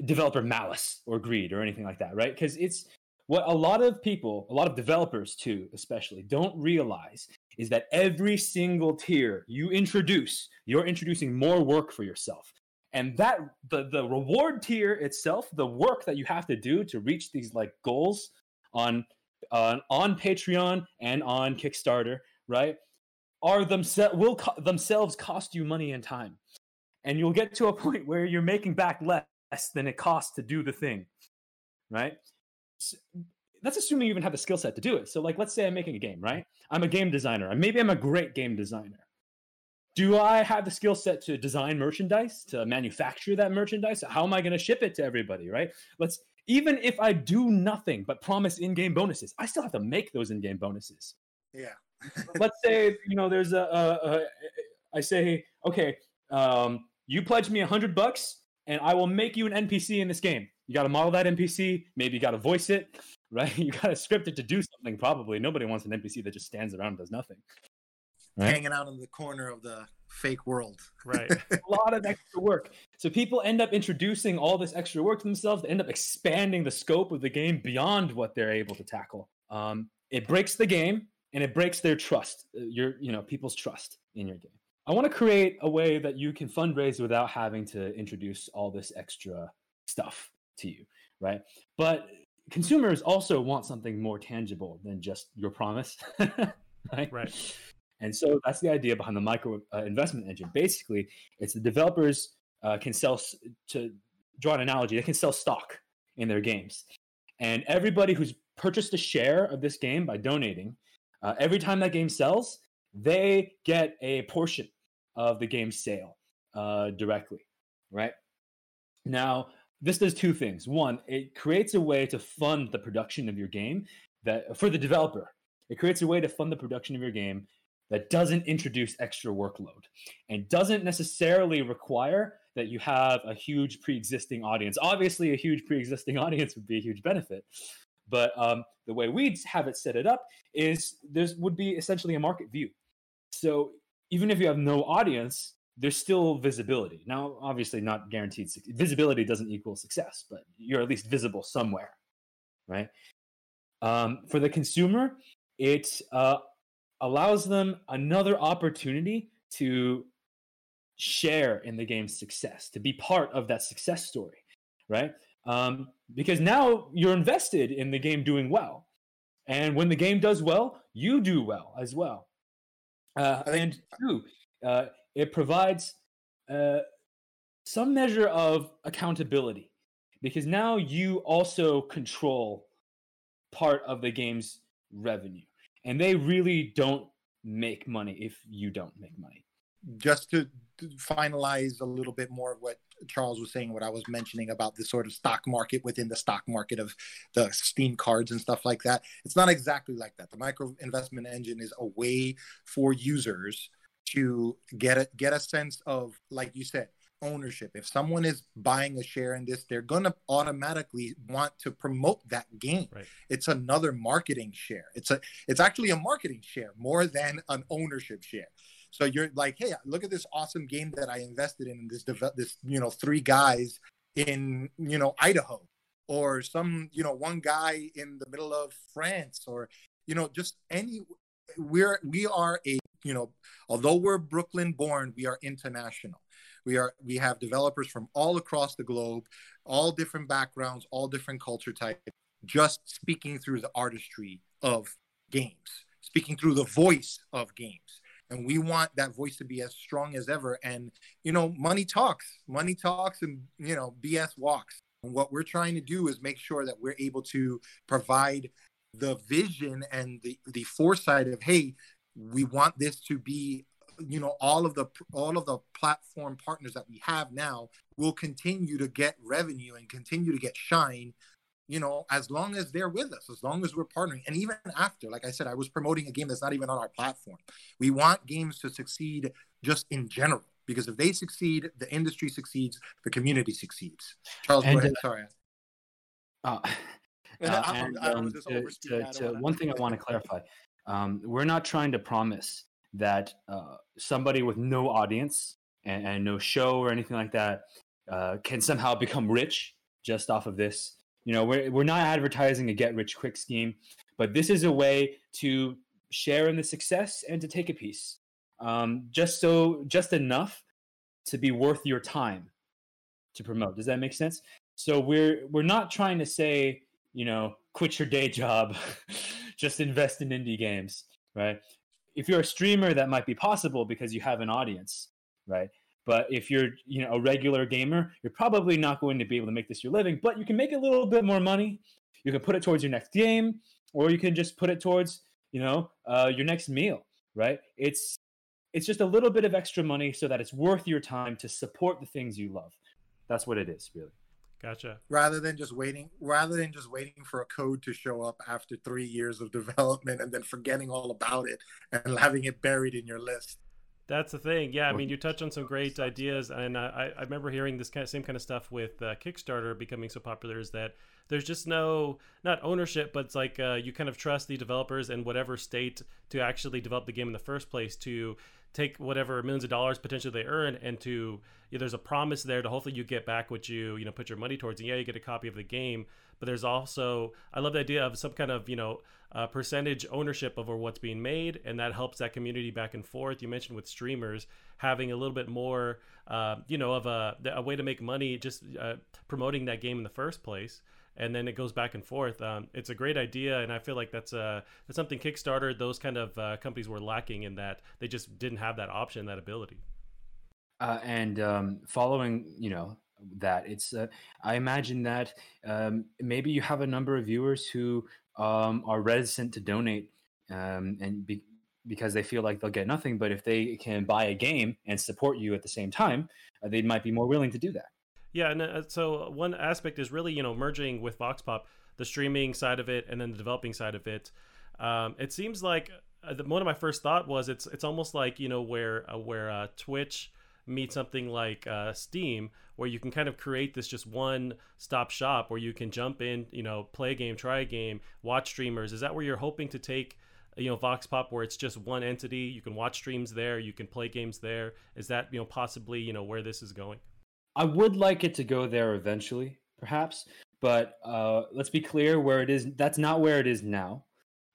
developer malice or greed or anything like that, right? Because it's what a lot of people, a lot of developers too, especially, don't realize is that every single tier you introduce, you're introducing more work for yourself. And that the the reward tier itself, the work that you have to do to reach these like goals on uh, on Patreon and on Kickstarter, right? Are themselves will co- themselves cost you money and time, and you'll get to a point where you're making back less than it costs to do the thing, right? So, that's assuming you even have the skill set to do it. So, like, let's say I'm making a game, right? I'm a game designer, and maybe I'm a great game designer. Do I have the skill set to design merchandise, to manufacture that merchandise? How am I going to ship it to everybody, right? Let's even if I do nothing but promise in-game bonuses, I still have to make those in-game bonuses. Yeah. Let's say you know there's a, a, a I say okay, um, you pledge me a hundred bucks, and I will make you an NPC in this game. You got to model that NPC. Maybe you got to voice it, right? You got to script it to do something. Probably nobody wants an NPC that just stands around and does nothing. Right? Hanging out in the corner of the fake world. Right. a lot of extra work. So people end up introducing all this extra work to themselves. They end up expanding the scope of the game beyond what they're able to tackle. Um, it breaks the game and it breaks their trust, uh, your you know people's trust in your game. I want to create a way that you can fundraise without having to introduce all this extra stuff to you, right? But consumers also want something more tangible than just your promise, right? Right. And so that's the idea behind the micro uh, investment engine. Basically, it's the developers uh, can sell to draw an analogy. They can sell stock in their games, and everybody who's purchased a share of this game by donating, uh, every time that game sells, they get a portion of the game's sale uh, directly. Right now, this does two things. One, it creates a way to fund the production of your game that for the developer. It creates a way to fund the production of your game that doesn't introduce extra workload and doesn't necessarily require that you have a huge pre-existing audience. Obviously, a huge pre-existing audience would be a huge benefit, but um, the way we have it set it up is there would be essentially a market view. So even if you have no audience, there's still visibility. Now, obviously, not guaranteed. Visibility doesn't equal success, but you're at least visible somewhere, right? Um, for the consumer, it uh, allows them another opportunity to share in the game's success, to be part of that success story, right? Um, because now you're invested in the game doing well. And when the game does well, you do well as well. Uh, and two, uh, it provides uh, some measure of accountability because now you also control part of the game's revenue and they really don't make money if you don't make money just to finalize a little bit more of what Charles was saying, what I was mentioning about the sort of stock market within the stock market of the Steam cards and stuff like that. It's not exactly like that. The micro investment engine is a way for users to get a get a sense of, like you said, ownership. If someone is buying a share in this, they're gonna automatically want to promote that game. Right. It's another marketing share. It's a it's actually a marketing share more than an ownership share. So you're like, hey, look at this awesome game that I invested in. This this you know three guys in you know Idaho, or some you know one guy in the middle of France, or you know just any. We're we are a you know although we're Brooklyn born, we are international. We are we have developers from all across the globe, all different backgrounds, all different culture types, just speaking through the artistry of games, speaking through the voice of games and we want that voice to be as strong as ever. And you know money talks. Money talks and you know bs walks. And what we're trying to do is make sure that we're able to provide the vision and the the foresight of hey we want this to be you know all of the all of the platform partners that we have now will continue to get revenue and continue to get shine you know, as long as they're with us, as long as we're partnering. And even after, like I said, I was promoting a game that's not even on our platform. We want games to succeed just in general, because if they succeed, the industry succeeds, the community succeeds. Charles, and, go ahead. Uh, Sorry. Uh, uh, and, um, to, to, to one thing I want to clarify um, we're not trying to promise that uh, somebody with no audience and, and, no show or anything like that uh, can somehow become rich just off of this. You know, we're, we're not advertising a get rich quick scheme, but this is a way to share in the success and to take a piece. Um, just so, just enough to be worth your time to promote. Does that make sense? So we're we're not trying to say, you know, quit your day job, just invest in indie games, right? If you're a streamer, that might be possible because you have an audience, right? But if you're, you know, a regular gamer, you're probably not going to be able to make this your living. But you can make a little bit more money. You can put it towards your next game, or you can just put it towards, you know, uh, your next meal. Right? It's it's just a little bit of extra money so that it's worth your time to support the things you love. That's what it is, really. Gotcha. Rather than just waiting, rather than just waiting for a code to show up after three years of development and then forgetting all about it and having it buried in your list. That's the thing. Yeah, I mean, you touch on some great ideas, and I, I remember hearing this kind of, same kind of stuff with uh, Kickstarter becoming so popular. Is that there's just no not ownership, but it's like uh, you kind of trust the developers in whatever state to actually develop the game in the first place to take whatever millions of dollars potentially they earn and to you know, there's a promise there to hopefully you get back what you you know put your money towards and yeah you get a copy of the game but there's also i love the idea of some kind of you know uh, percentage ownership over what's being made, and that helps that community back and forth. You mentioned with streamers having a little bit more, uh, you know, of a, a way to make money just uh, promoting that game in the first place. And then it goes back and forth. Um, it's a great idea, and I feel like that's uh, that's something Kickstarter, those kind of uh, companies were lacking in that they just didn't have that option, that ability. Uh, and um, following, you know, that it's uh, i imagine that um, maybe you have a number of viewers who um, are reticent to donate um, and be, because they feel like they'll get nothing. But if they can buy a game and support you at the same time, uh, they might be more willing to do that. Yeah, and uh, so one aspect is really you know merging with VoxPop the streaming side of it and then the developing side of it. Um, it seems like uh, the, one of my first thought was it's it's almost like you know where uh, where Twitch meet something like uh, Steam, where you can kind of create this just one stop shop where you can jump in, you know, play a game, try a game, watch streamers. Is that where you're hoping to take, you know, Vox Pop, where it's just one entity? You can watch streams there, you can play games there. Is that, you know, possibly, you know, where this is going? I would like it to go there eventually, perhaps, but uh, let's be clear where it is. That's not where it is now.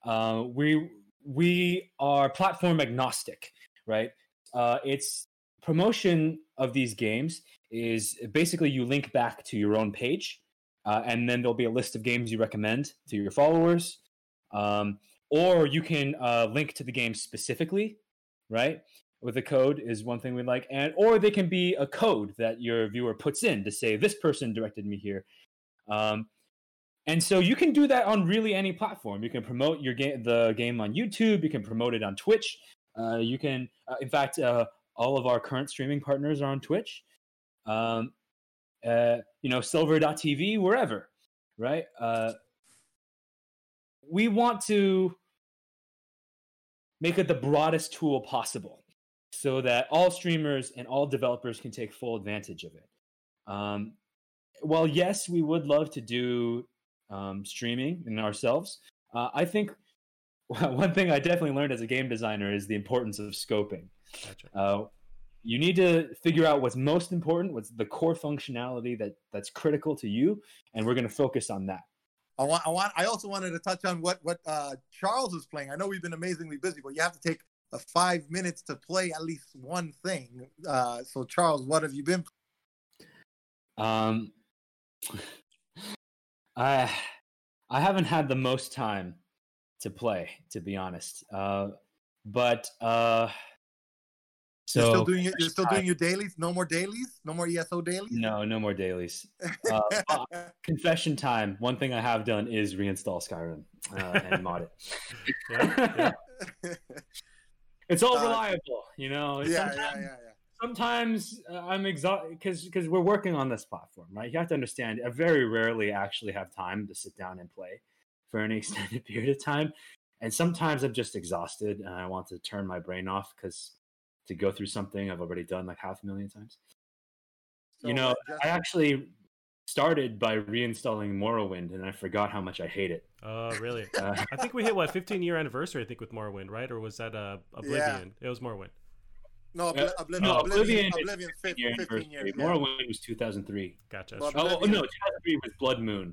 Uh, we we are platform agnostic, right? Uh, it's promotion of these games is basically you link back to your own page, uh, and then there'll be a list of games you recommend to your followers. Um, or you can uh, link to the game specifically, right? With a code is one thing we like, and or they can be a code that your viewer puts in to say this person directed me here. Um, and so you can do that on really any platform. You can promote your game, the game on YouTube. You can promote it on Twitch. Uh, you can, uh, in fact, uh, all of our current streaming partners are on Twitch. Um, uh, you know, Silver.tv, wherever, right? Uh, we want to make it the broadest tool possible so that all streamers and all developers can take full advantage of it. Um, well, yes, we would love to do um, streaming in ourselves. Uh, I think one thing I definitely learned as a game designer is the importance of scoping. Gotcha. Uh, you need to figure out what's most important, what's the core functionality that that's critical to you, and we're going to focus on that. I want, I want, I also wanted to touch on what what uh, Charles is playing. I know we've been amazingly busy, but you have to take a five minutes to play at least one thing. Uh, so, Charles, what have you been? Um, I I haven't had the most time to play, to be honest. Uh, but uh, so you're still doing it. You're still doing your dailies. No more dailies. No more ESO dailies. No, no more dailies. Uh, confession time. One thing I have done is reinstall Skyrim uh, and mod it. yeah, yeah. it's all uh, reliable, you know. Yeah, yeah, yeah, yeah. Sometimes uh, I'm exhausted because because we're working on this platform, right? You have to understand. I very rarely actually have time to sit down and play for an extended period of time, and sometimes I'm just exhausted and I want to turn my brain off because to go through something I've already done like half a million times. So you know, just... I actually started by reinstalling Morrowind, and I forgot how much I hate it. Oh, really? Uh, I think we hit what 15 year anniversary. I think with Morrowind, right? Or was that uh, Oblivion? Yeah. It was Morrowind. No, Obli- uh, Oblivion. No, Oblivion, Oblivion, 15, year 15 years. Yeah. Morrowind was 2003. Gotcha. Well, oh, no, 2003 was Bloodmoon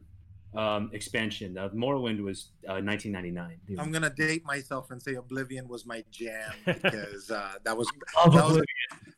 um, expansion. Uh, Morrowind was uh, 1999. I'm gonna date myself and say Oblivion was my jam because uh, that was that was,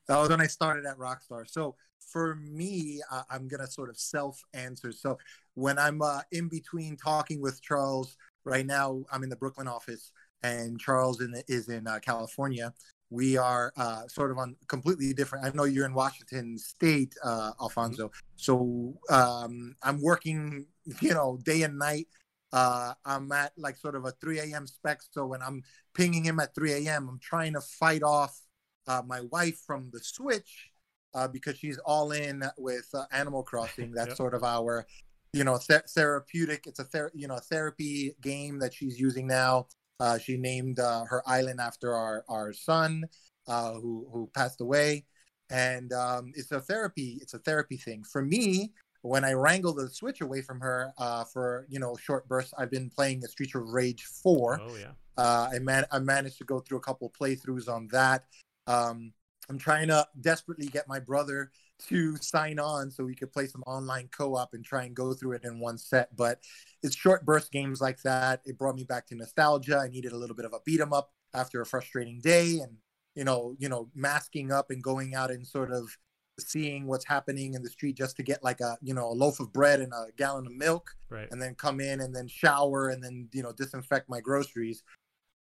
that was when I started at Rockstar. So for me, uh, I'm gonna sort of self answer. So when I'm uh, in between talking with Charles right now, I'm in the Brooklyn office, and Charles in the, is in uh, California. We are uh, sort of on completely different. I know you're in Washington State, uh, Alfonso. So um, I'm working, you know, day and night. Uh, I'm at like sort of a 3 a.m. spec. So when I'm pinging him at 3 a.m., I'm trying to fight off uh, my wife from the Switch uh, because she's all in with uh, Animal Crossing. That's yep. sort of our, you know, th- therapeutic. It's a ther- you know therapy game that she's using now. Uh, she named uh, her island after our our son uh, who who passed away, and um, it's a therapy. It's a therapy thing for me. When I wrangle the Switch away from her uh, for you know short bursts, I've been playing the Streets of Rage Four. Oh yeah. I man I managed to go through a couple playthroughs on that. Um, I'm trying to desperately get my brother to sign on so we could play some online co-op and try and go through it in one set. But it's short burst games like that. It brought me back to nostalgia. I needed a little bit of a beat 'em up after a frustrating day, and you know, you know, masking up and going out and sort of seeing what's happening in the street just to get like a you know a loaf of bread and a gallon of milk, right. and then come in and then shower and then you know disinfect my groceries.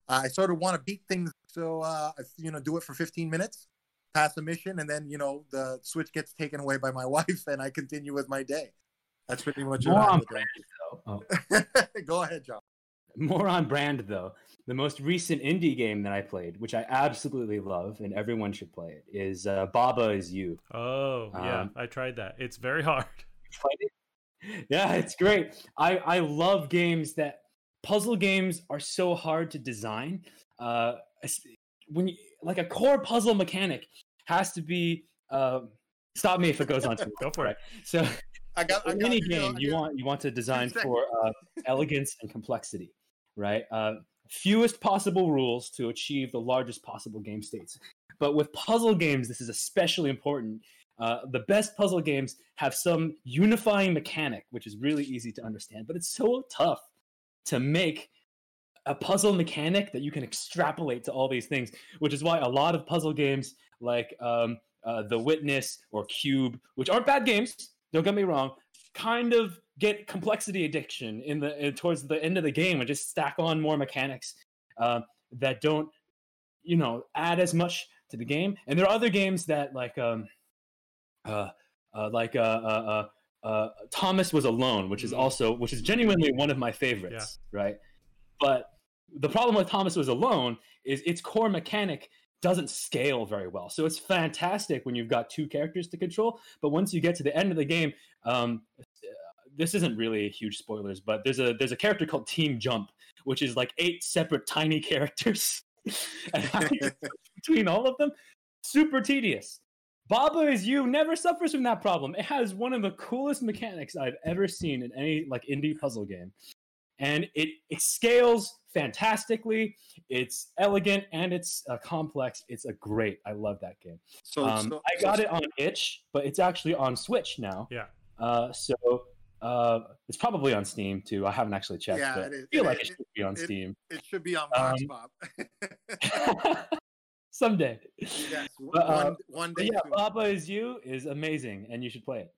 I sort of want to beat things, so uh, you know, do it for 15 minutes pass a mission, and then you know the switch gets taken away by my wife, and I continue with my day. That's pretty much More on brand, though. Oh. Go ahead, John. More on brand though. The most recent indie game that I played, which I absolutely love, and everyone should play it, is uh, Baba is You. Oh yeah, um, I tried that. It's very hard. It? Yeah, it's great. I I love games that puzzle games are so hard to design. Uh, when you, like a core puzzle mechanic has to be. Uh, stop me if it goes on too. Go for it. So, I got, in any game, you want you want to design for uh, elegance and complexity, right? Uh, fewest possible rules to achieve the largest possible game states. But with puzzle games, this is especially important. Uh, the best puzzle games have some unifying mechanic, which is really easy to understand, but it's so tough to make a puzzle mechanic that you can extrapolate to all these things, which is why a lot of puzzle games like um, uh, The Witness or Cube, which aren't bad games, don't get me wrong, kind of get complexity addiction in the in, towards the end of the game and just stack on more mechanics uh, that don't, you know, add as much to the game. And there are other games that like um, uh, uh like uh, uh, uh, uh, Thomas was alone, which is mm-hmm. also which is genuinely one of my favorites, yeah. right? But the problem with Thomas was alone is its core mechanic doesn't scale very well. So it's fantastic when you've got two characters to control, but once you get to the end of the game, um, this isn't really a huge spoilers, but there's a there's a character called Team Jump, which is like eight separate tiny characters, between all of them, super tedious. Baba is you never suffers from that problem. It has one of the coolest mechanics I've ever seen in any like indie puzzle game, and it, it scales fantastically. It's elegant and it's uh, complex. It's a great. I love that game. So, um, so I got so, it on itch, but it's actually on Switch now. Yeah. Uh, so uh, it's probably on Steam too. I haven't actually checked. Yeah, but I feel it, like it, it, should be on it, Steam. It should be on Vox um, Someday. Yes, but, uh, one, one day. Yeah, Baba is you is amazing, and you should play it.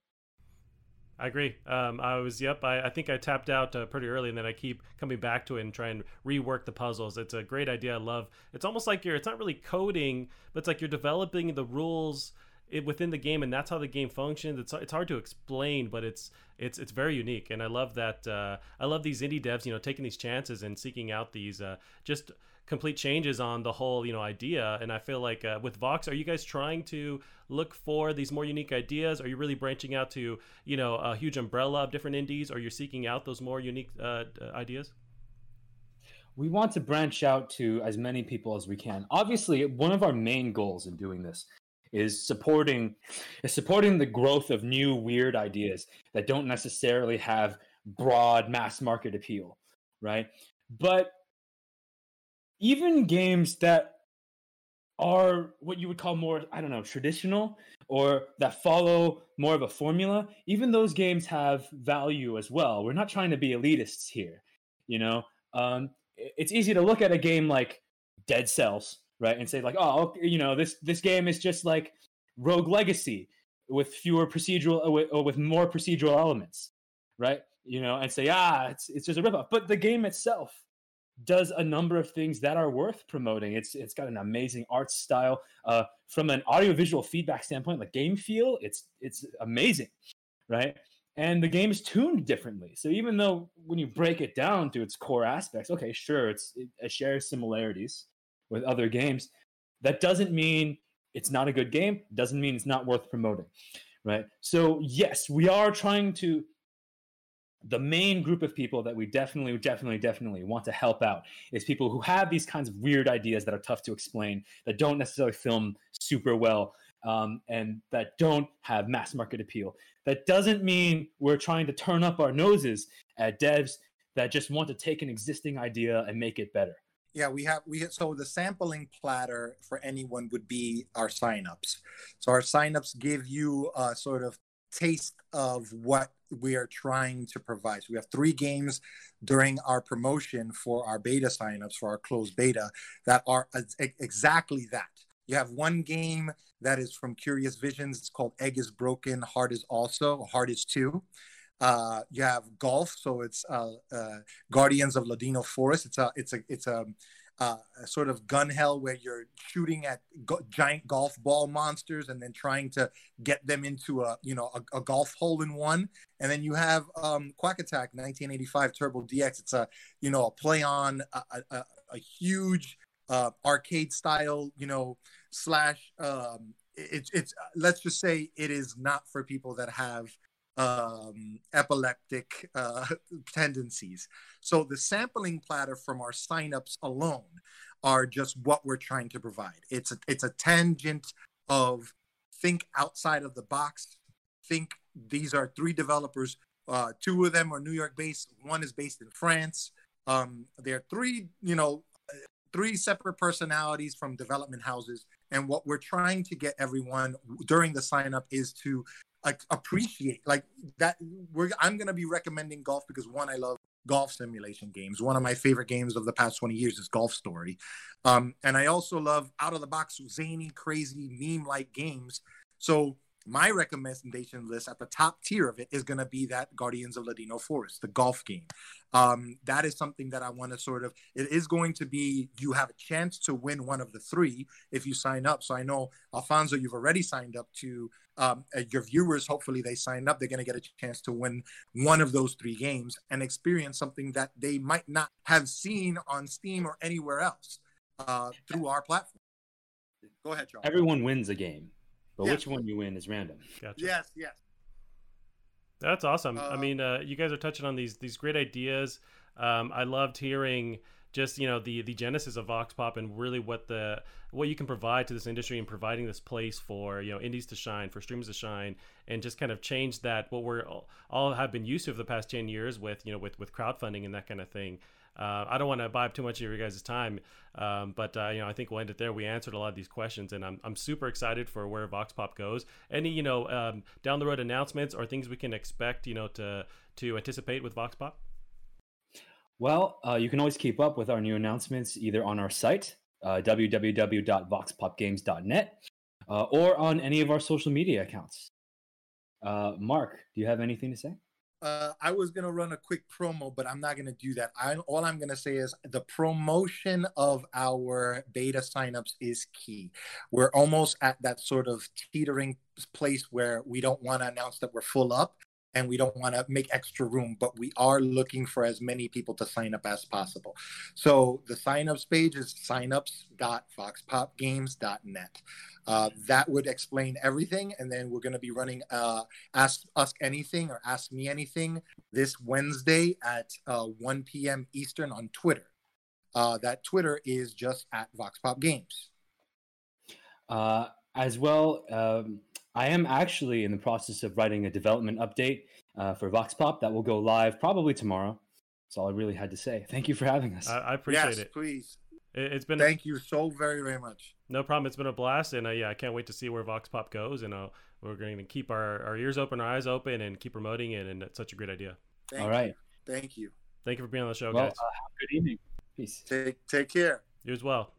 I agree. Um, I was, yep. I, I think I tapped out uh, pretty early, and then I keep coming back to it and try and rework the puzzles. It's a great idea. I love. It's almost like you're. It's not really coding, but it's like you're developing the rules it, within the game, and that's how the game functions. It's it's hard to explain, but it's it's it's very unique, and I love that. Uh, I love these indie devs, you know, taking these chances and seeking out these uh, just complete changes on the whole you know idea and i feel like uh, with vox are you guys trying to look for these more unique ideas are you really branching out to you know a huge umbrella of different indies or you're seeking out those more unique uh, ideas we want to branch out to as many people as we can obviously one of our main goals in doing this is supporting is supporting the growth of new weird ideas that don't necessarily have broad mass market appeal, right? But even games that are what you would call more i don't know traditional or that follow more of a formula even those games have value as well we're not trying to be elitists here you know um, it's easy to look at a game like dead cells right? And say like, oh, you know, this this game is just like Rogue Legacy with fewer procedural or uh, with more procedural elements, right? You know, and say, ah, it's it's just a ripoff. But the game itself does a number of things that are worth promoting. It's it's got an amazing art style. Uh, from an audiovisual feedback standpoint, like game feel, it's it's amazing, right? And the game is tuned differently. So even though when you break it down to its core aspects, okay, sure, it's it shares similarities, with other games, that doesn't mean it's not a good game, doesn't mean it's not worth promoting, right? So, yes, we are trying to. The main group of people that we definitely, definitely, definitely want to help out is people who have these kinds of weird ideas that are tough to explain, that don't necessarily film super well, um, and that don't have mass market appeal. That doesn't mean we're trying to turn up our noses at devs that just want to take an existing idea and make it better. Yeah, we have we so the sampling platter for anyone would be our signups. So our signups give you a sort of taste of what we are trying to provide. So we have three games during our promotion for our beta signups for our closed beta that are exactly that. You have one game that is from Curious Visions. It's called Egg is Broken, Heart is Also, Heart is Two. Uh, you have golf, so it's uh, uh, Guardians of Ladino Forest. It's a it's a it's a, uh, a sort of gun hell where you're shooting at go- giant golf ball monsters and then trying to get them into a you know a, a golf hole in one. And then you have um, Quack Attack 1985 Turbo DX. It's a you know a play on a, a, a huge uh, arcade style you know slash. Um, it's it's let's just say it is not for people that have um, epileptic uh, tendencies. So the sampling platter from our signups alone are just what we're trying to provide. It's a, it's a tangent of think outside of the box. Think these are three developers. Uh, two of them are New York based. One is based in France. Um, there are three, you know, three separate personalities from development houses. And what we're trying to get everyone during the sign up is to like appreciate like that we're i'm going to be recommending golf because one i love golf simulation games. One of my favorite games of the past 20 years is golf story. Um, and i also love out of the box zany crazy meme like games. So my recommendation list at the top tier of it is going to be that Guardians of Ladino Forest, the golf game. Um, that is something that I want to sort of, it is going to be, you have a chance to win one of the three if you sign up. So I know, Alfonso, you've already signed up to um, uh, your viewers. Hopefully they signed up. They're going to get a chance to win one of those three games and experience something that they might not have seen on Steam or anywhere else uh, through our platform Go ahead, Charles. Everyone wins a game, but Yeah. which one you win is random. Gotcha. Yes, yes. That's awesome. I Uh, mean, uh, you guys are touching on these these great ideas. Um, I loved hearing just you know the the genesis of Vox Pop and really what the what you can provide to this industry and providing this place for you know indies to shine, for streams to shine, and just kind of change that what we're all, all have been used to for the past ten years with you know with with crowdfunding and that kind of thing. Uh, I don't want to buy up too much of your guys' time, um, but uh, you know I think we'll end it there. We answered a lot of these questions, and I'm, I'm super excited for where Vox Pop goes. Any you know um, down the road announcements or things we can expect you know to to anticipate with Vox Pop? Well, uh, you can always keep up with our new announcements either on our site, uh, www.voxpopgames.net, uh, or on any of our social media accounts. Uh, Mark, do you have anything to say? Uh, I was gonna run a quick promo, but I'm not gonna do that. I all I'm gonna say is the promotion of our beta signups is key. We're almost at that sort of teetering place where we don't want to announce that we're full up and we don't want to make extra room, but we are looking for as many people to sign up as possible. So the signups page is signups.voxpopgames.net. Uh, that would explain everything, and then we're going to be running uh, ask us anything or ask me anything this Wednesday at uh, 1 p.m. Eastern on Twitter. Uh, that Twitter is just at Vox Pop Games. Uh, as well, um, I am actually in the process of writing a development update uh, for Vox Pop that will go live probably tomorrow. That's all I really had to say. Thank you for having us. I, I appreciate yes, it. please. it. It's been Thank you so very, very much. no problem. It's been a blast, and uh, yeah, I can't wait to see where Vox Pop goes. And uh, we're going to keep our, our ears open, our eyes open, and keep promoting it. And it's such a great idea. Thank all right. You. Thank you. Thank you for being on the show, Well, uh, guys. have good evening. Peace. Take take care. You as well.